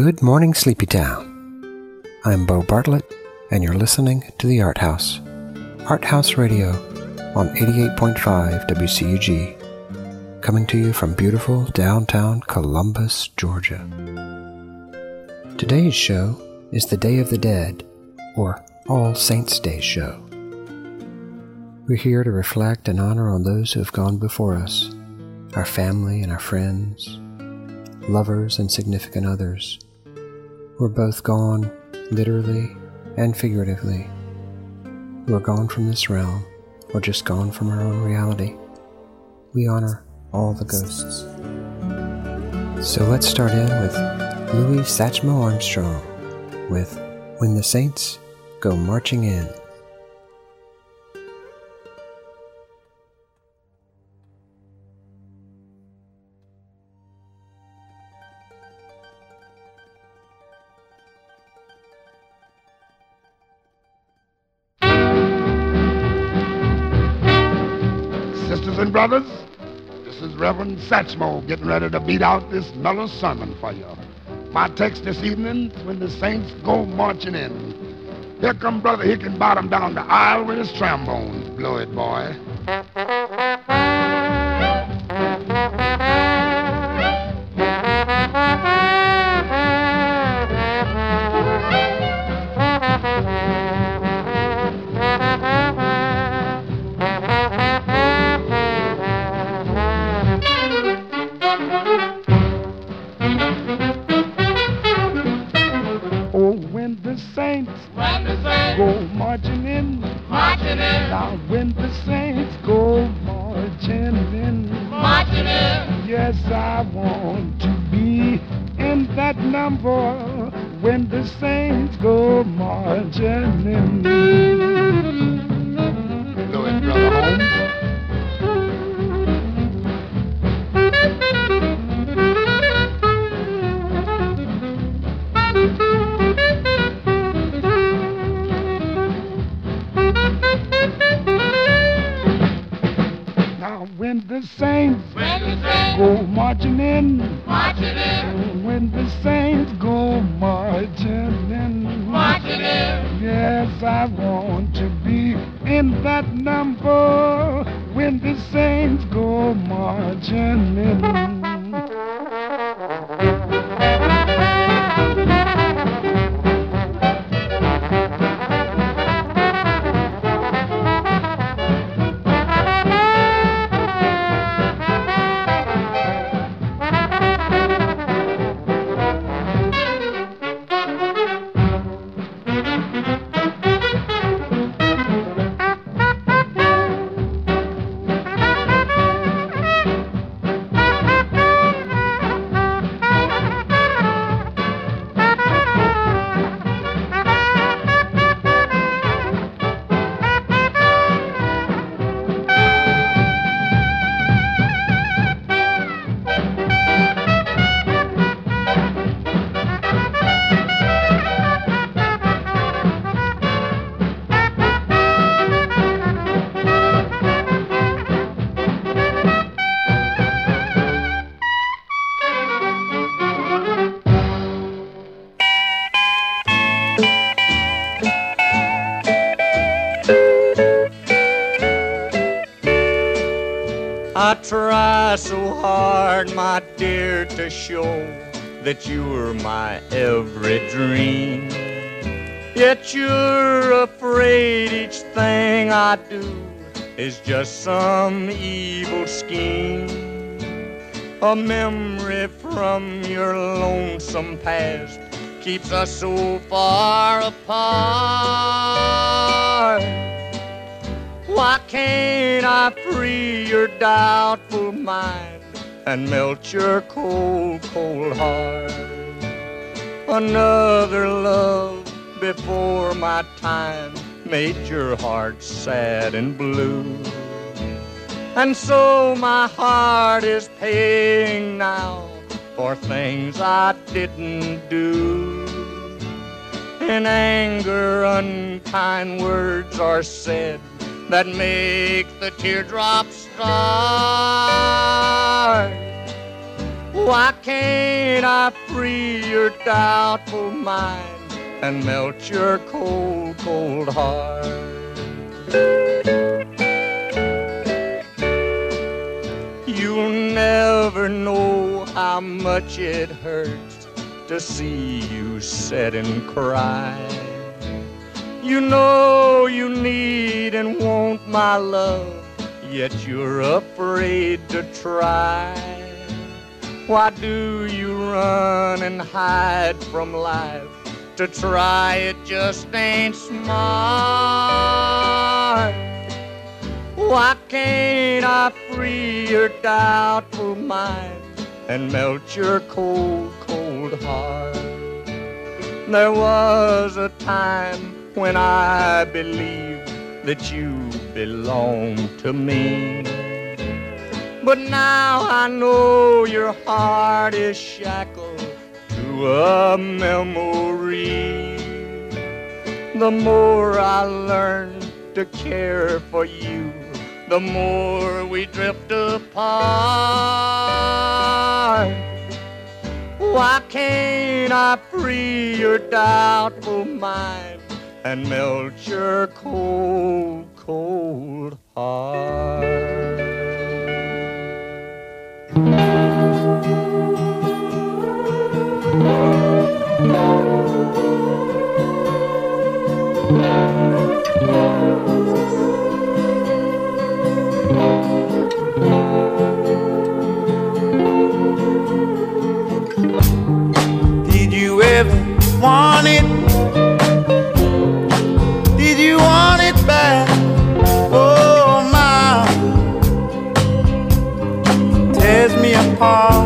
Good morning, Sleepy Town. I'm Bo Bartlett, and you're listening to the Art House. Art House Radio on 88.5 WCUG, coming to you from beautiful downtown Columbus, Georgia. Today's show is the Day of the Dead, or All Saints' Day show. We're here to reflect and honor on those who have gone before us, our family and our friends, lovers and significant others. We're both gone, literally and figuratively. We're gone from this realm, or just gone from our own reality. We honor all the ghosts. So let's start in with Louis Satchmo Armstrong with When the Saints Go Marching In. Brothers, this is Reverend Satchmo getting ready to beat out this mellow sermon for you. My text this evening, when the saints go marching in. Here come Brother Higginbotham down the aisle with his trombone. Blow it, boy. Go marching in. marching in, Now, when the saints go marching in. marching in, Yes, I want to be in that number when the saints go marching in. The saints when the saints go marching in. marching in, When the saints go marching in, marching in, yes, I want to be in that number. When the saints go marching in. Show that you were my every dream. Yet you're afraid each thing I do is just some evil scheme. A memory from your lonesome past keeps us so far apart. Why can't I free your doubtful mind and melt your cold, cold heart? Another love before my time made your heart sad and blue. And so my heart is paying now for things I didn't do. In anger, unkind words are said that make the teardrops start. Why can't I free your doubtful mind and melt your cold, cold heart? You'll never know how much it hurts to see you sit and cry. You know you need and want my love, yet you're afraid to try. Why do you run and hide from life? To try it just ain't smart. Why can't I free your doubtful mind and melt your cold, cold heart? There was a time when I believed that you belonged to me. But now I know your heart is shackled to a memory. The more I learn to care for you, the more we drift apart. Why can't I free your doubtful mind and melt your cold, cold heart? Did you ever want it? Apart.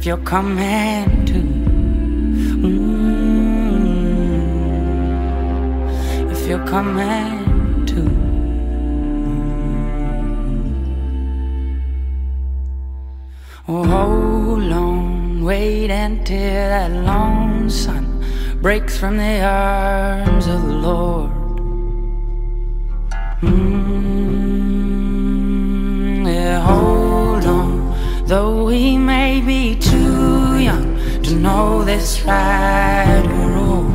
If you're coming to. Mm, if you're coming to. Oh, hold on, wait until that long sun breaks from the arms of the Lord. Mm, yeah, hold on, though we may be to know this right or wrong.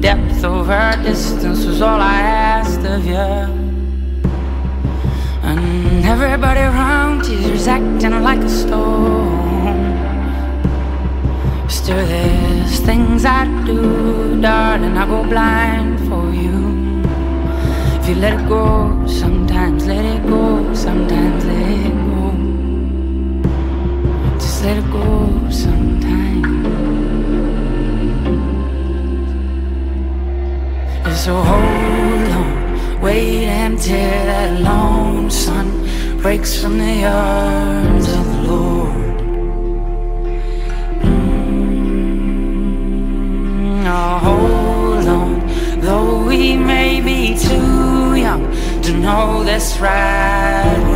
Depth over distance was all I asked of you. And everybody around you's acting like a stone. Still, there's things I do, darling. I go blind you let it go, sometimes let it go, sometimes let it go. Just let it go sometimes. So hold on, wait until that long sun breaks from the arms of the Lord. Mm, oh, hold to know this right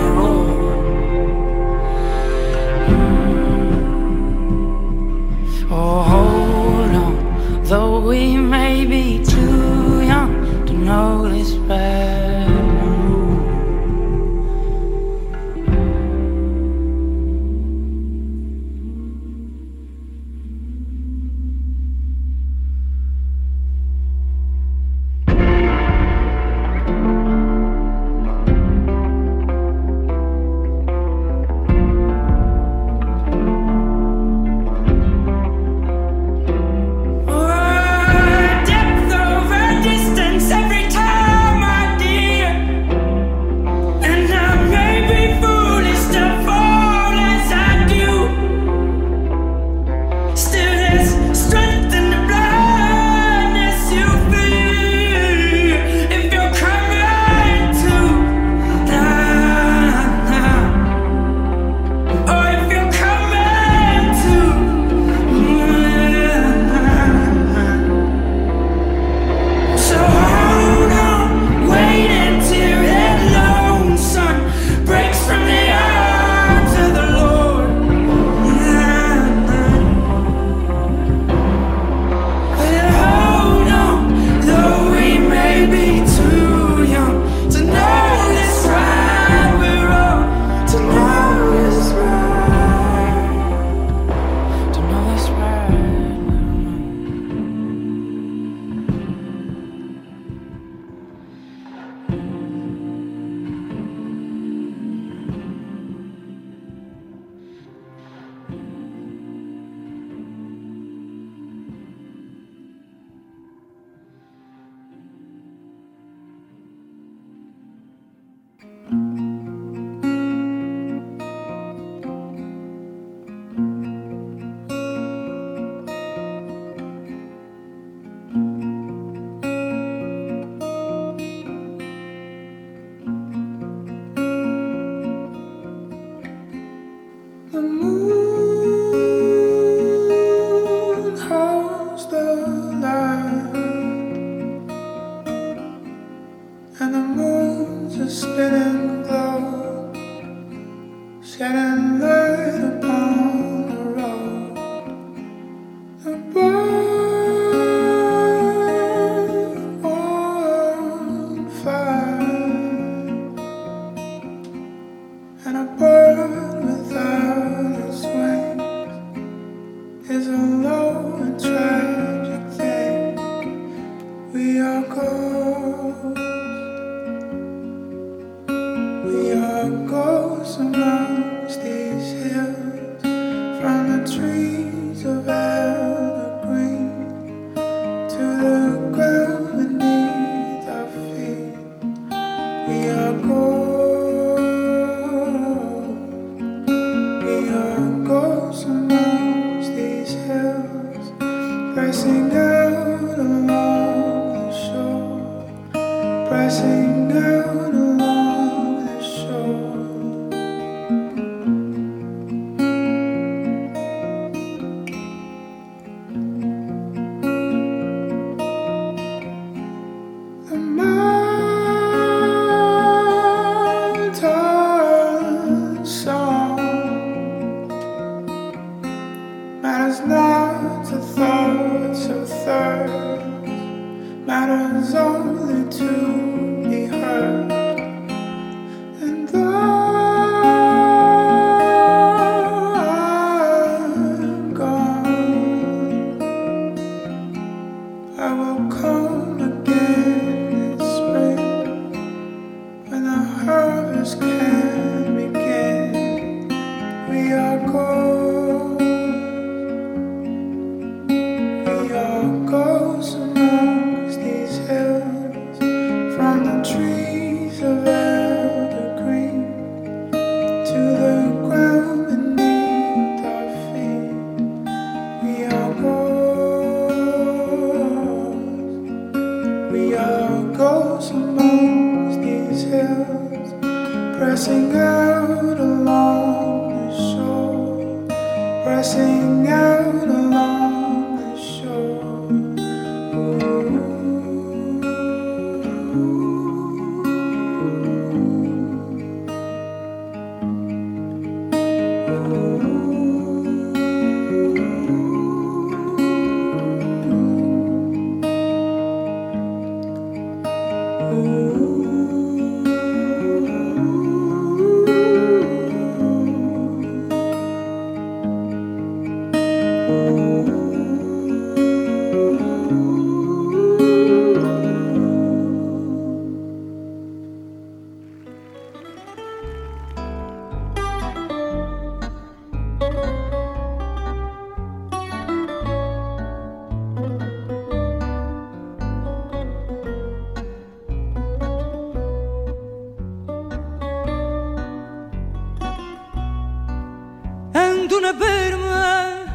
saber-me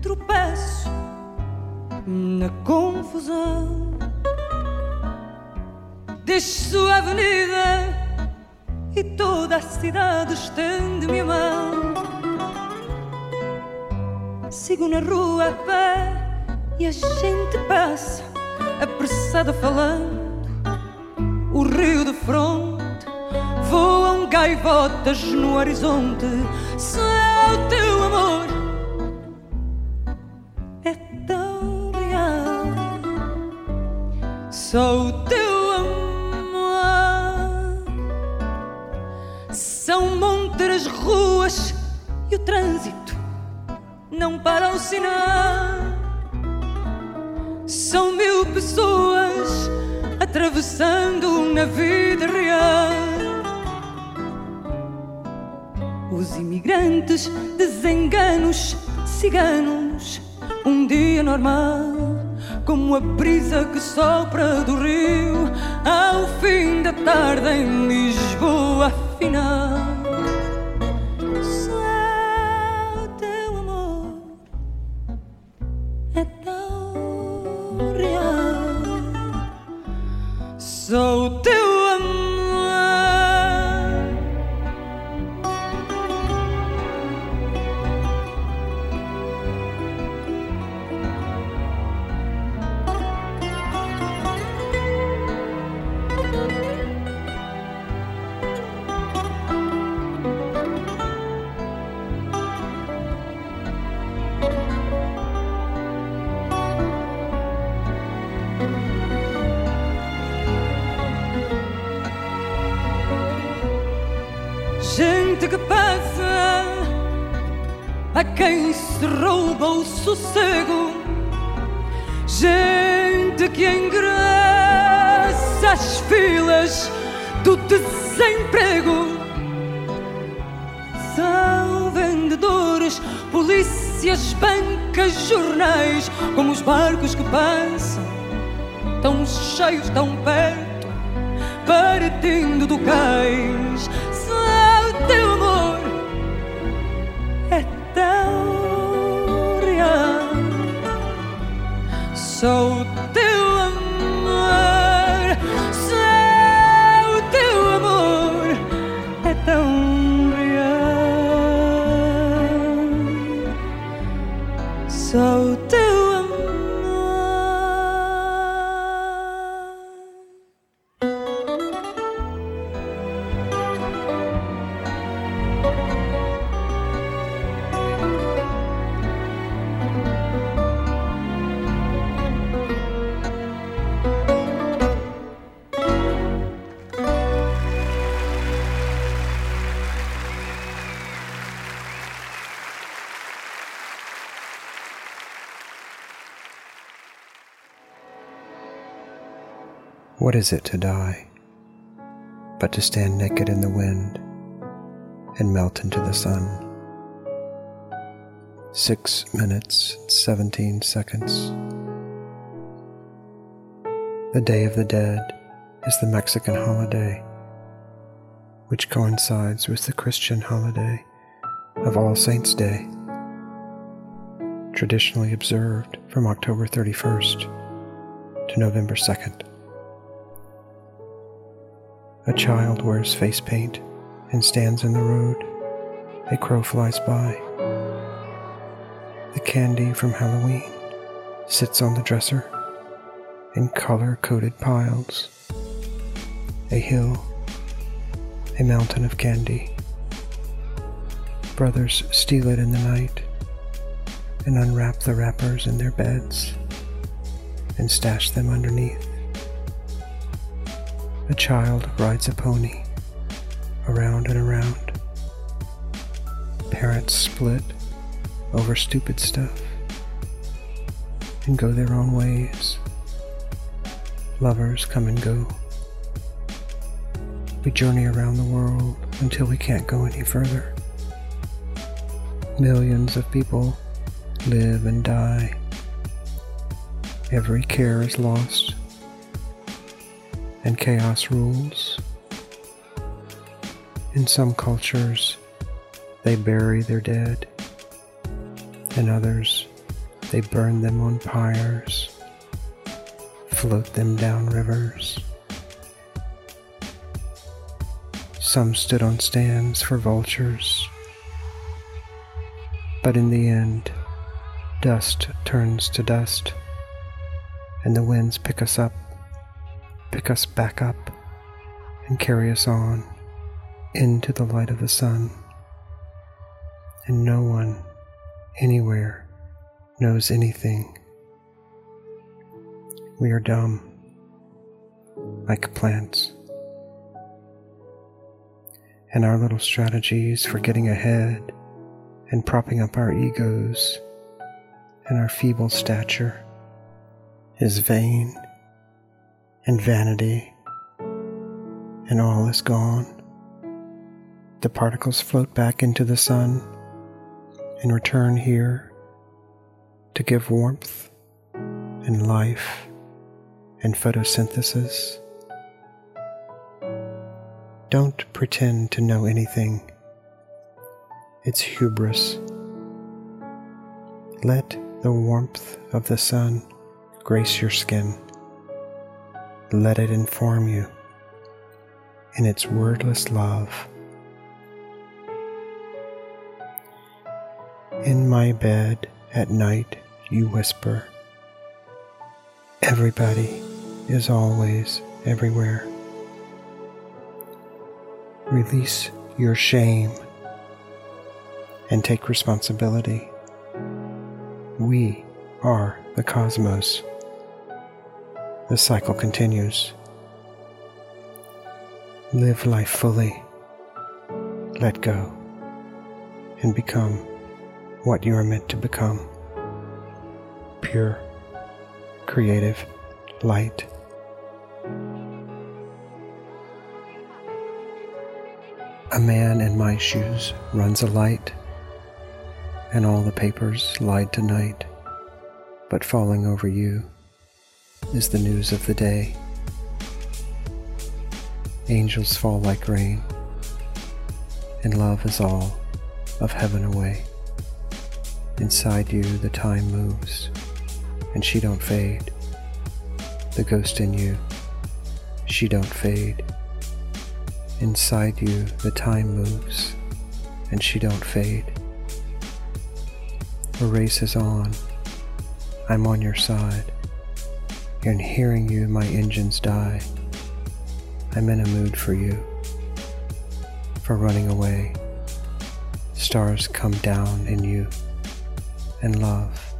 tropeço na confusão. Deixo a avenida e toda a cidade estende-me a mão. Sigo na rua a pé e a gente passa apressada falando. O rio de fronte voam gaivotas no horizonte. grandes desenganos ciganos. Um dia normal, como a brisa que sopra do rio, ao fim da tarde em Lisboa, afinal. gente que passa, a quem se rouba o sossego, gente que engraça as filas do desemprego. São vendedores, polícias, bancas, jornais, como os barcos que passam, tão cheios, tão perto, partindo do cais so What is it to die but to stand naked in the wind and melt into the sun? Six minutes, seventeen seconds. The Day of the Dead is the Mexican holiday, which coincides with the Christian holiday of All Saints' Day, traditionally observed from October 31st to November 2nd. A child wears face paint and stands in the road. A crow flies by. The candy from Halloween sits on the dresser in color coded piles. A hill, a mountain of candy. Brothers steal it in the night and unwrap the wrappers in their beds and stash them underneath. A child rides a pony around and around. Parents split over stupid stuff and go their own ways. Lovers come and go. We journey around the world until we can't go any further. Millions of people live and die. Every care is lost and chaos rules. In some cultures, they bury their dead. In others, they burn them on pyres, float them down rivers. Some stood on stands for vultures. But in the end, dust turns to dust, and the winds pick us up pick us back up and carry us on into the light of the sun. And no one anywhere knows anything. We are dumb, like plants. And our little strategies for getting ahead and propping up our egos and our feeble stature is vain and vanity, and all is gone. The particles float back into the sun and return here to give warmth and life and photosynthesis. Don't pretend to know anything. It's hubris. Let the warmth of the sun grace your skin. Let it inform you in its wordless love. In my bed at night, you whisper, Everybody is always everywhere. Release your shame and take responsibility. We are the cosmos. The cycle continues. Live life fully. Let go and become what you are meant to become pure, creative light. A man in my shoes runs a light, and all the papers lied tonight, but falling over you is the news of the day. Angels fall like rain, and love is all of heaven away. Inside you the time moves, and she don't fade. The ghost in you, she don't fade. Inside you the time moves, and she don't fade. The race is on, I'm on your side. In hearing you my engines die. I'm in a mood for you, for running away. Stars come down in you and love,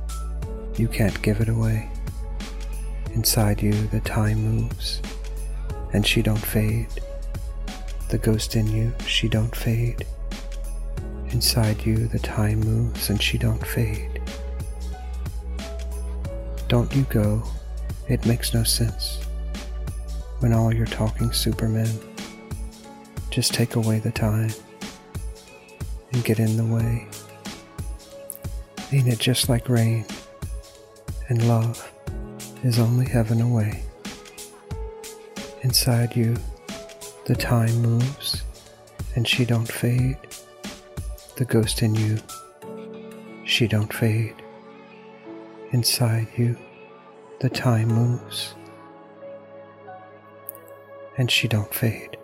you can't give it away. Inside you, the time moves, and she don't fade. The ghost in you, she don't fade. Inside you, the time moves, and she don't fade. Don't you go, it makes no sense. When all you're talking Superman, just take away the time and get in the way. Ain't it just like rain? And love is only heaven away. Inside you, the time moves, and she don't fade. The ghost in you, she don't fade. Inside you, the time moves, and she don't fade.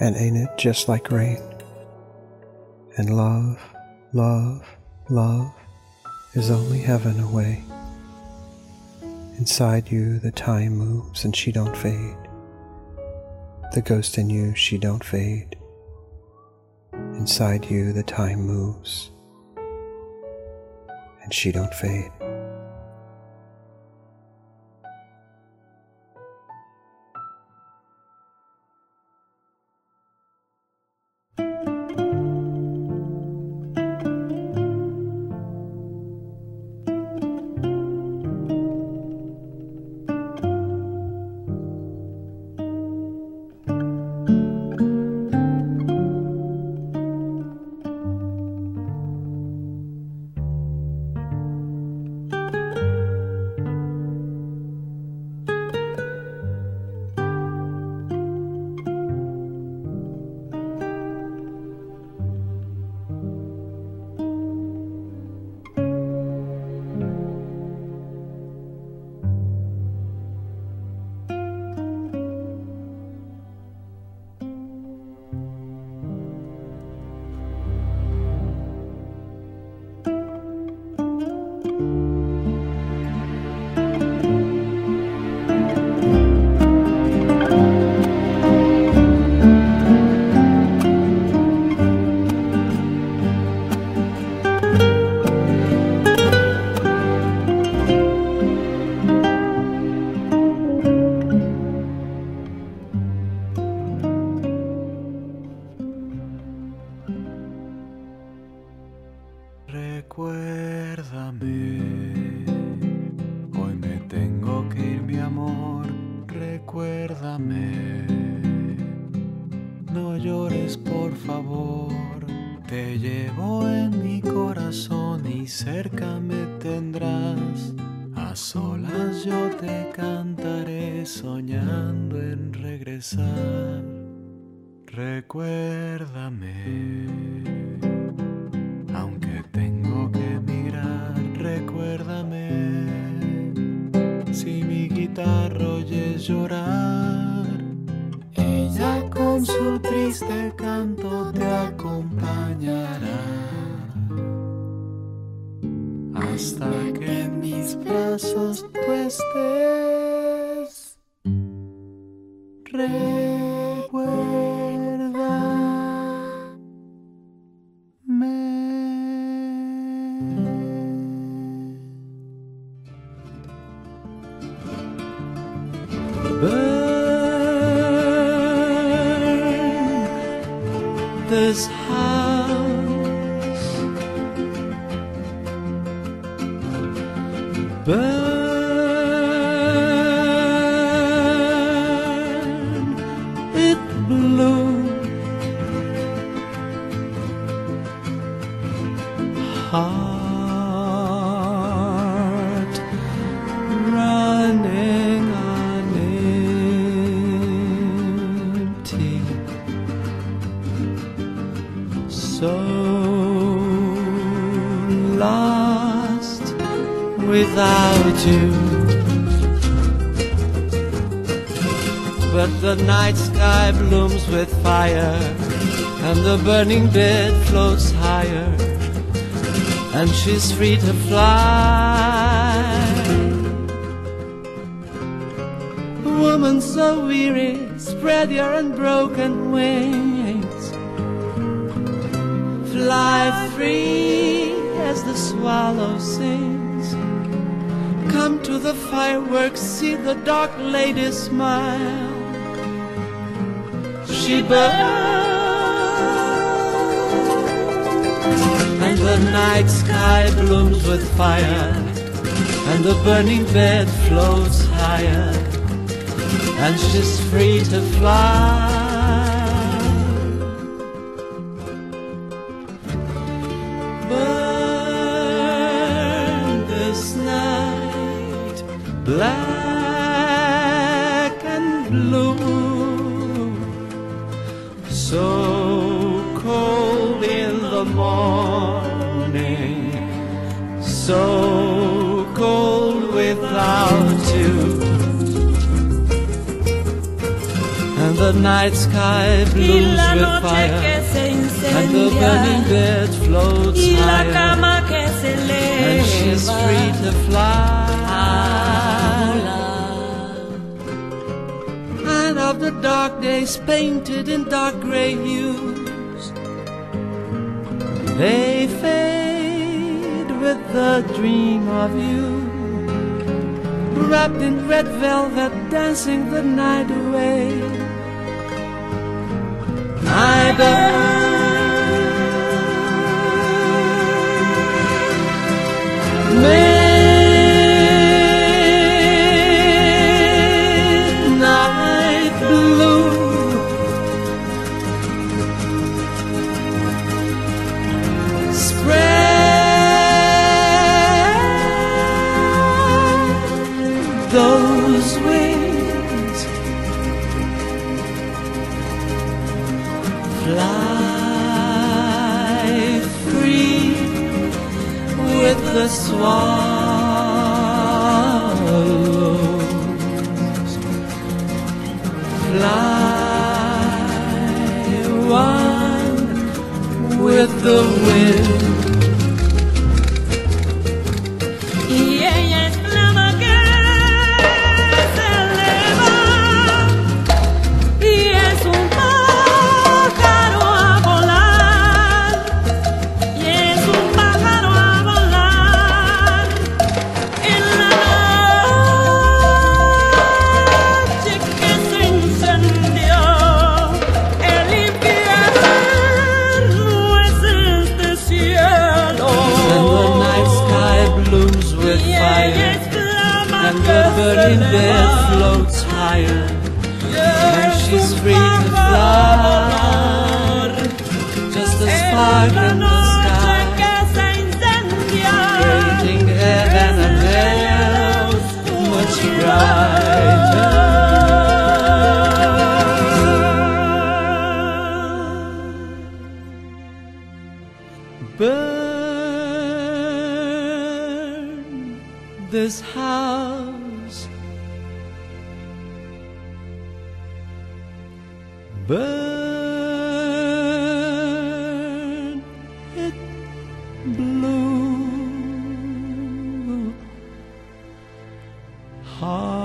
And ain't it just like rain? And love, love, love is only heaven away. Inside you the time moves and she don't fade. The ghost in you, she don't fade. Inside you the time moves and she don't fade. Cerca me tendrás. A solas yo te cantaré soñando en regresar. Recuérdame. Aunque tengo que emigrar, recuérdame. Si mi guitarra oyes llorar, ella con su triste canto te acompañará. Hasta que en mis brazos tú estés. Recuerda. She's free to fly. Woman so weary, spread your unbroken wings. Fly free as the swallow sings. Come to the fireworks, see the dark lady smile. She burns, and the night sky blooms with fire, and the burning bed floats higher, and she's free to fly. Night sky blooms with fire and the burning bed floats higher cama que se and she's free to fly. And of the dark days painted in dark gray hues, they fade with the dream of you. Wrapped in red velvet, dancing the night away. I burn. Heart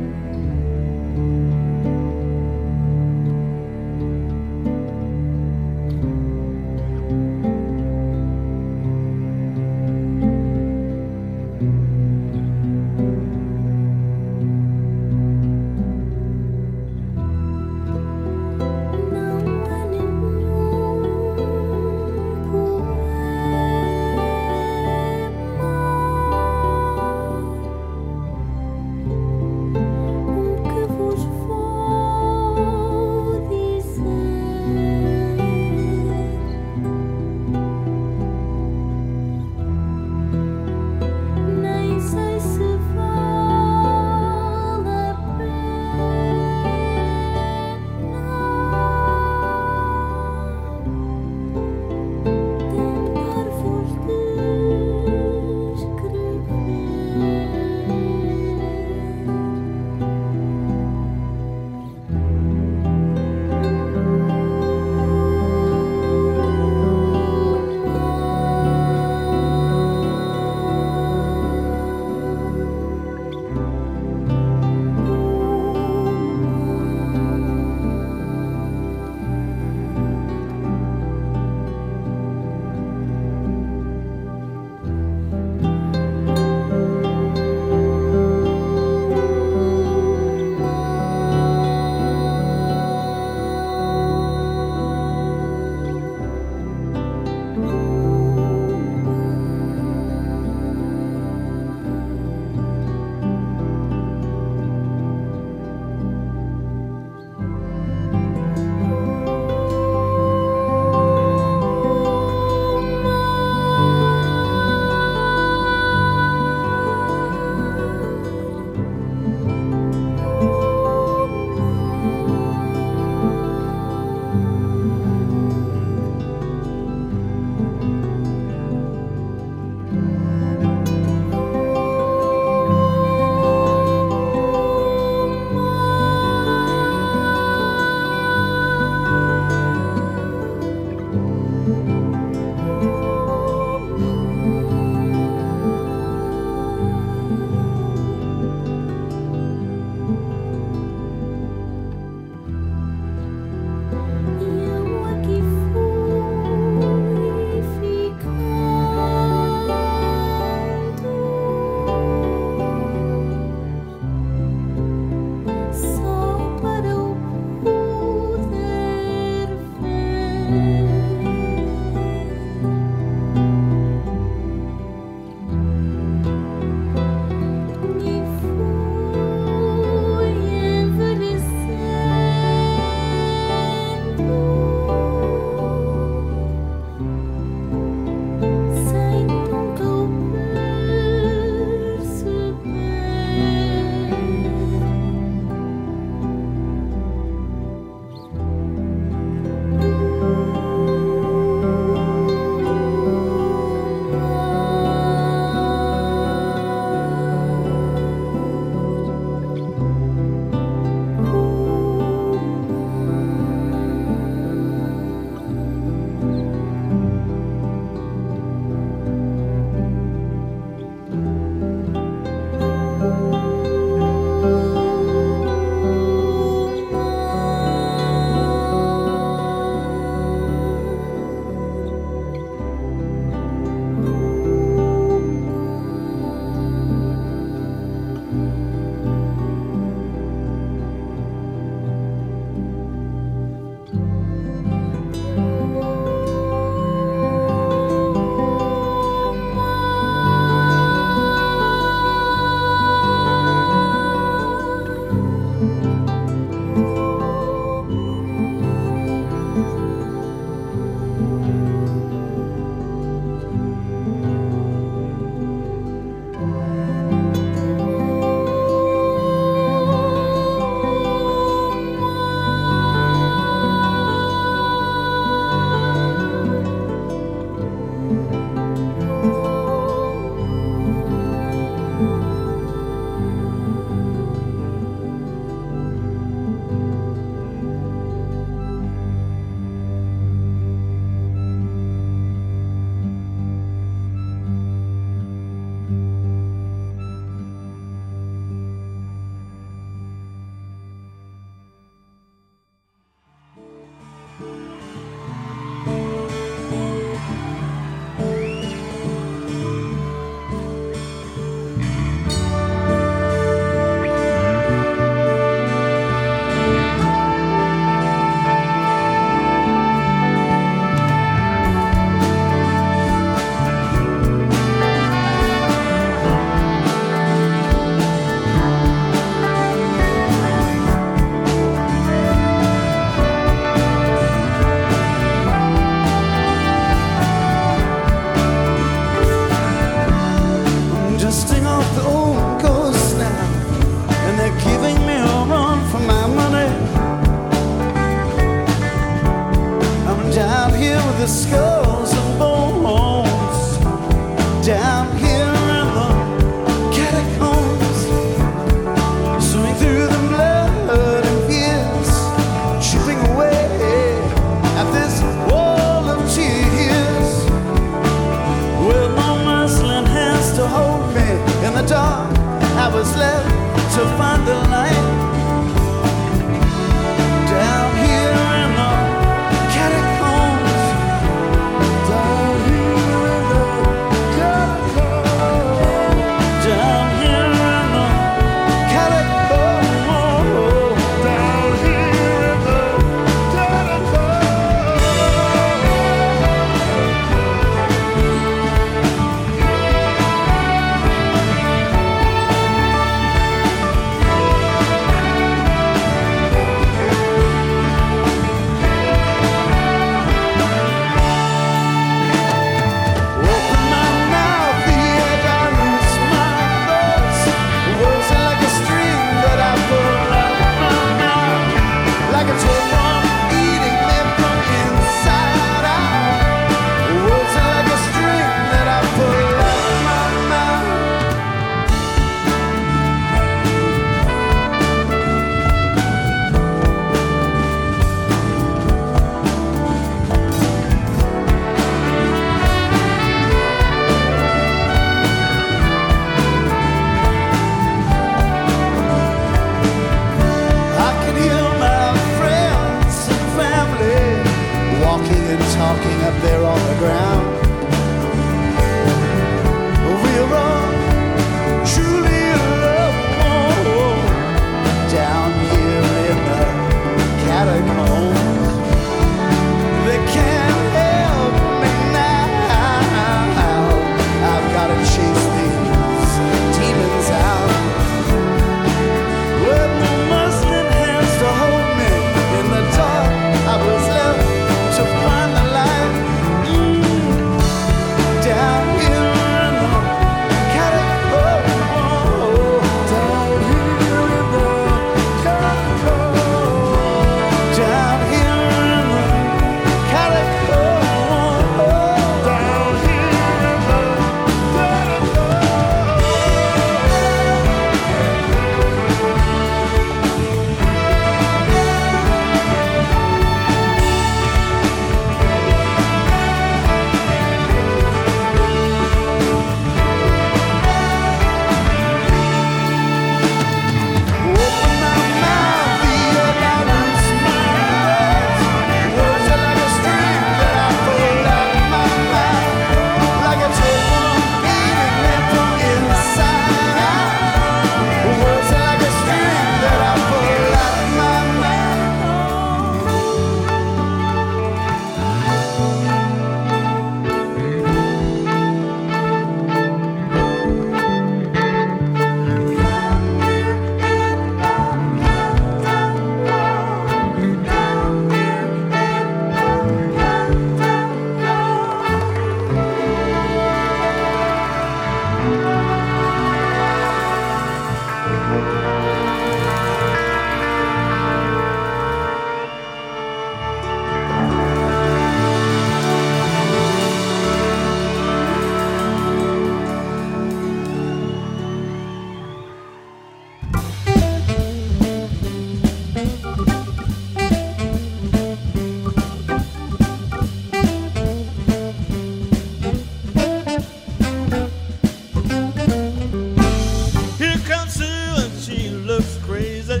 crazy,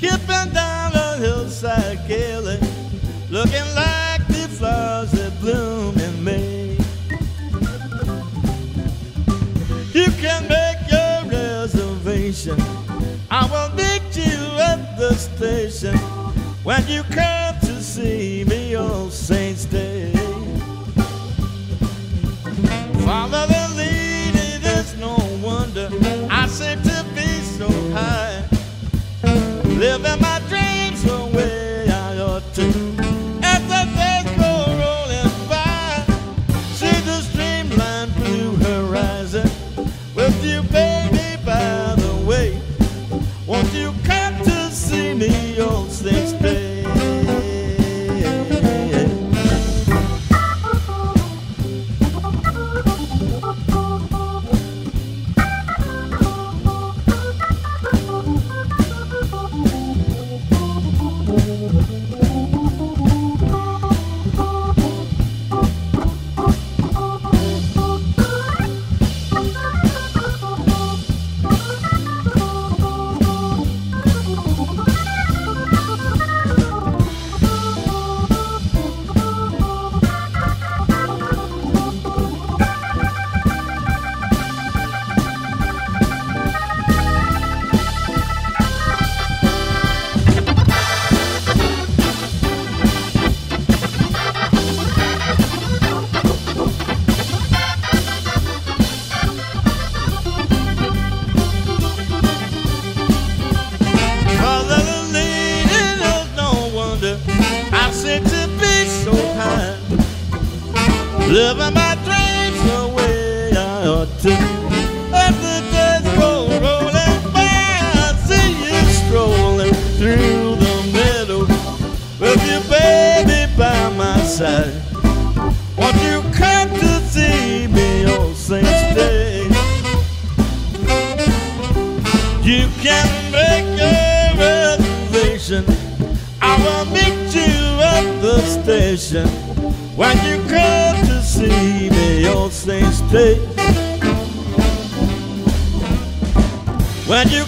keeping down the hillside gaily, looking like the flowers that bloom in May. You can make your reservation. I will meet you at the station when you come. sick to be so kind. Living my dreams the way I ought to. As the days go rolling by, I see you strolling through the meadow with your baby by my side. The station when you come to see me on Saints Day. When you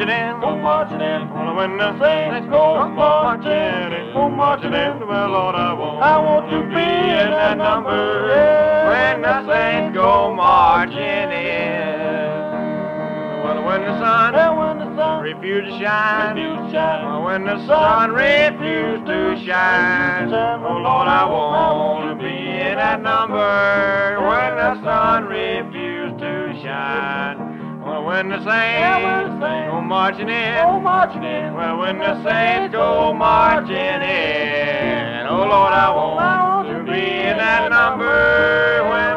marching in, go marching in. When the saints go marching in, go marching in. Well, Lord, I want, I want to be in that number. When the saints go marching in. Well, when the sun, when the sun refused to shine, well, when the sun refused to shine, oh Lord, I want to be in that number. When the sun refused to shine, well, when the saints go marching in, go marching in. Well, when the saints go marching in, oh Lord, I want to be in that number. When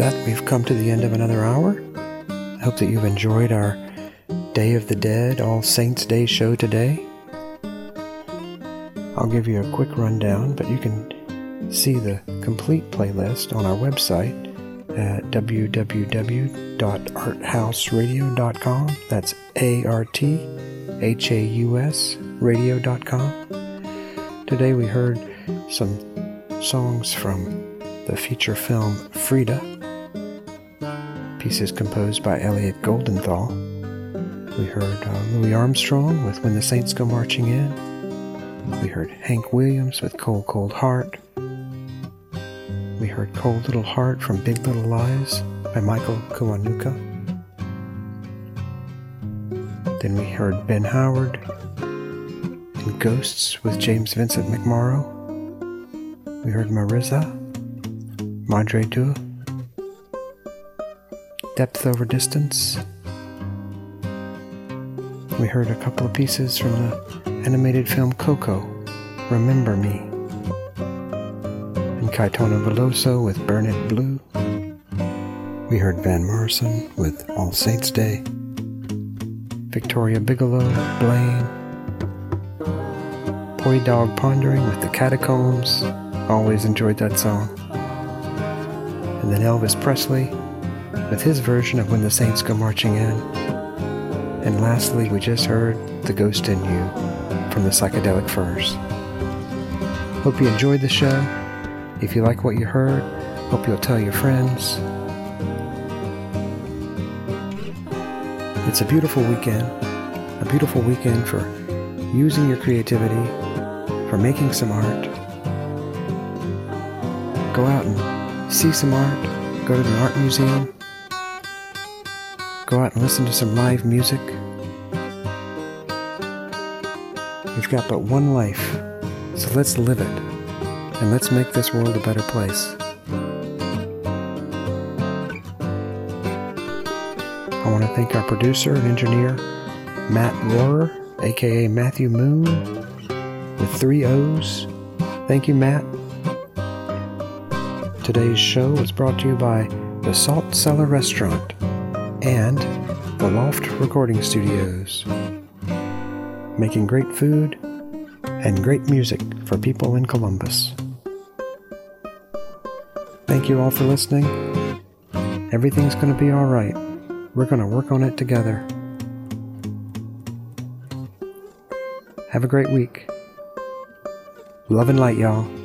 that, we've come to the end of another hour. I hope that you've enjoyed our Day of the Dead, All Saints Day show today. I'll give you a quick rundown, but you can see the complete playlist on our website at www.arthausradio.com. That's A R T H A U S radio.com. Today we heard some songs from the feature film Frida, pieces composed by Elliot Goldenthal. We heard uh, Louis Armstrong with When the Saints Go Marching In. We heard Hank Williams with Cold Cold Heart. We heard Cold Little Heart from Big Little Lies by Michael Kiwanuka. Then we heard Ben Howard and Ghosts with James Vincent McMorrow. We heard Marissa, Madredeus, Depth Over Distance. We heard a couple of pieces from the animated film Coco, Remember Me, and Caetano Veloso with Burn It Blue. We heard Van Morrison with All Saints Day, Victoria Bigelow, Blame, Boy Dog Pondering with The Catacombs, always enjoyed that song. And then Elvis Presley with his version of When the Saints Go Marching In. And lastly, we just heard The Ghost in You from the Psychedelic Furs. Hope you enjoyed the show. If you like what you heard, hope you'll tell your friends. It's a beautiful weekend, a beautiful weekend for using your creativity, for making some art. Go out and see some art, go to the art museum, out and listen to some live music. We've got but one life, so let's live it, and let's make this world a better place. I want to thank our producer and engineer, Matt Rohrer, aka Matthew Moon, with three O's. Thank you, Matt. Today's show was brought to you by the Salt Cellar Restaurant and the Loft Recording Studios, making great food and great music for people in Columbus. Thank you all for listening. Everything's going to be all right. We're going to work on it together. Have a great week. Love and light, y'all.